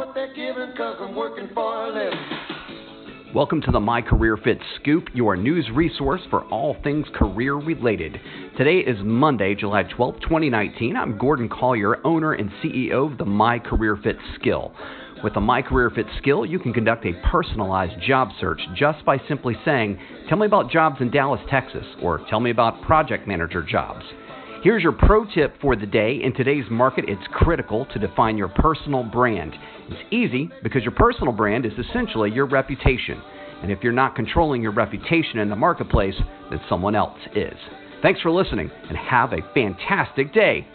what they're giving, cause I'm working for a living. Welcome to the My Career Fit Scoop, your news resource for all things career related. Today is Monday, July 12, 2019. I'm Gordon Collier, owner and CEO of the My Career Fit Skill. With the My Career Fit skill, you can conduct a personalized job search just by simply saying, Tell me about jobs in Dallas, Texas, or tell me about project manager jobs. Here's your pro tip for the day. In today's market, it's critical to define your personal brand. It's easy because your personal brand is essentially your reputation. And if you're not controlling your reputation in the marketplace, then someone else is. Thanks for listening and have a fantastic day.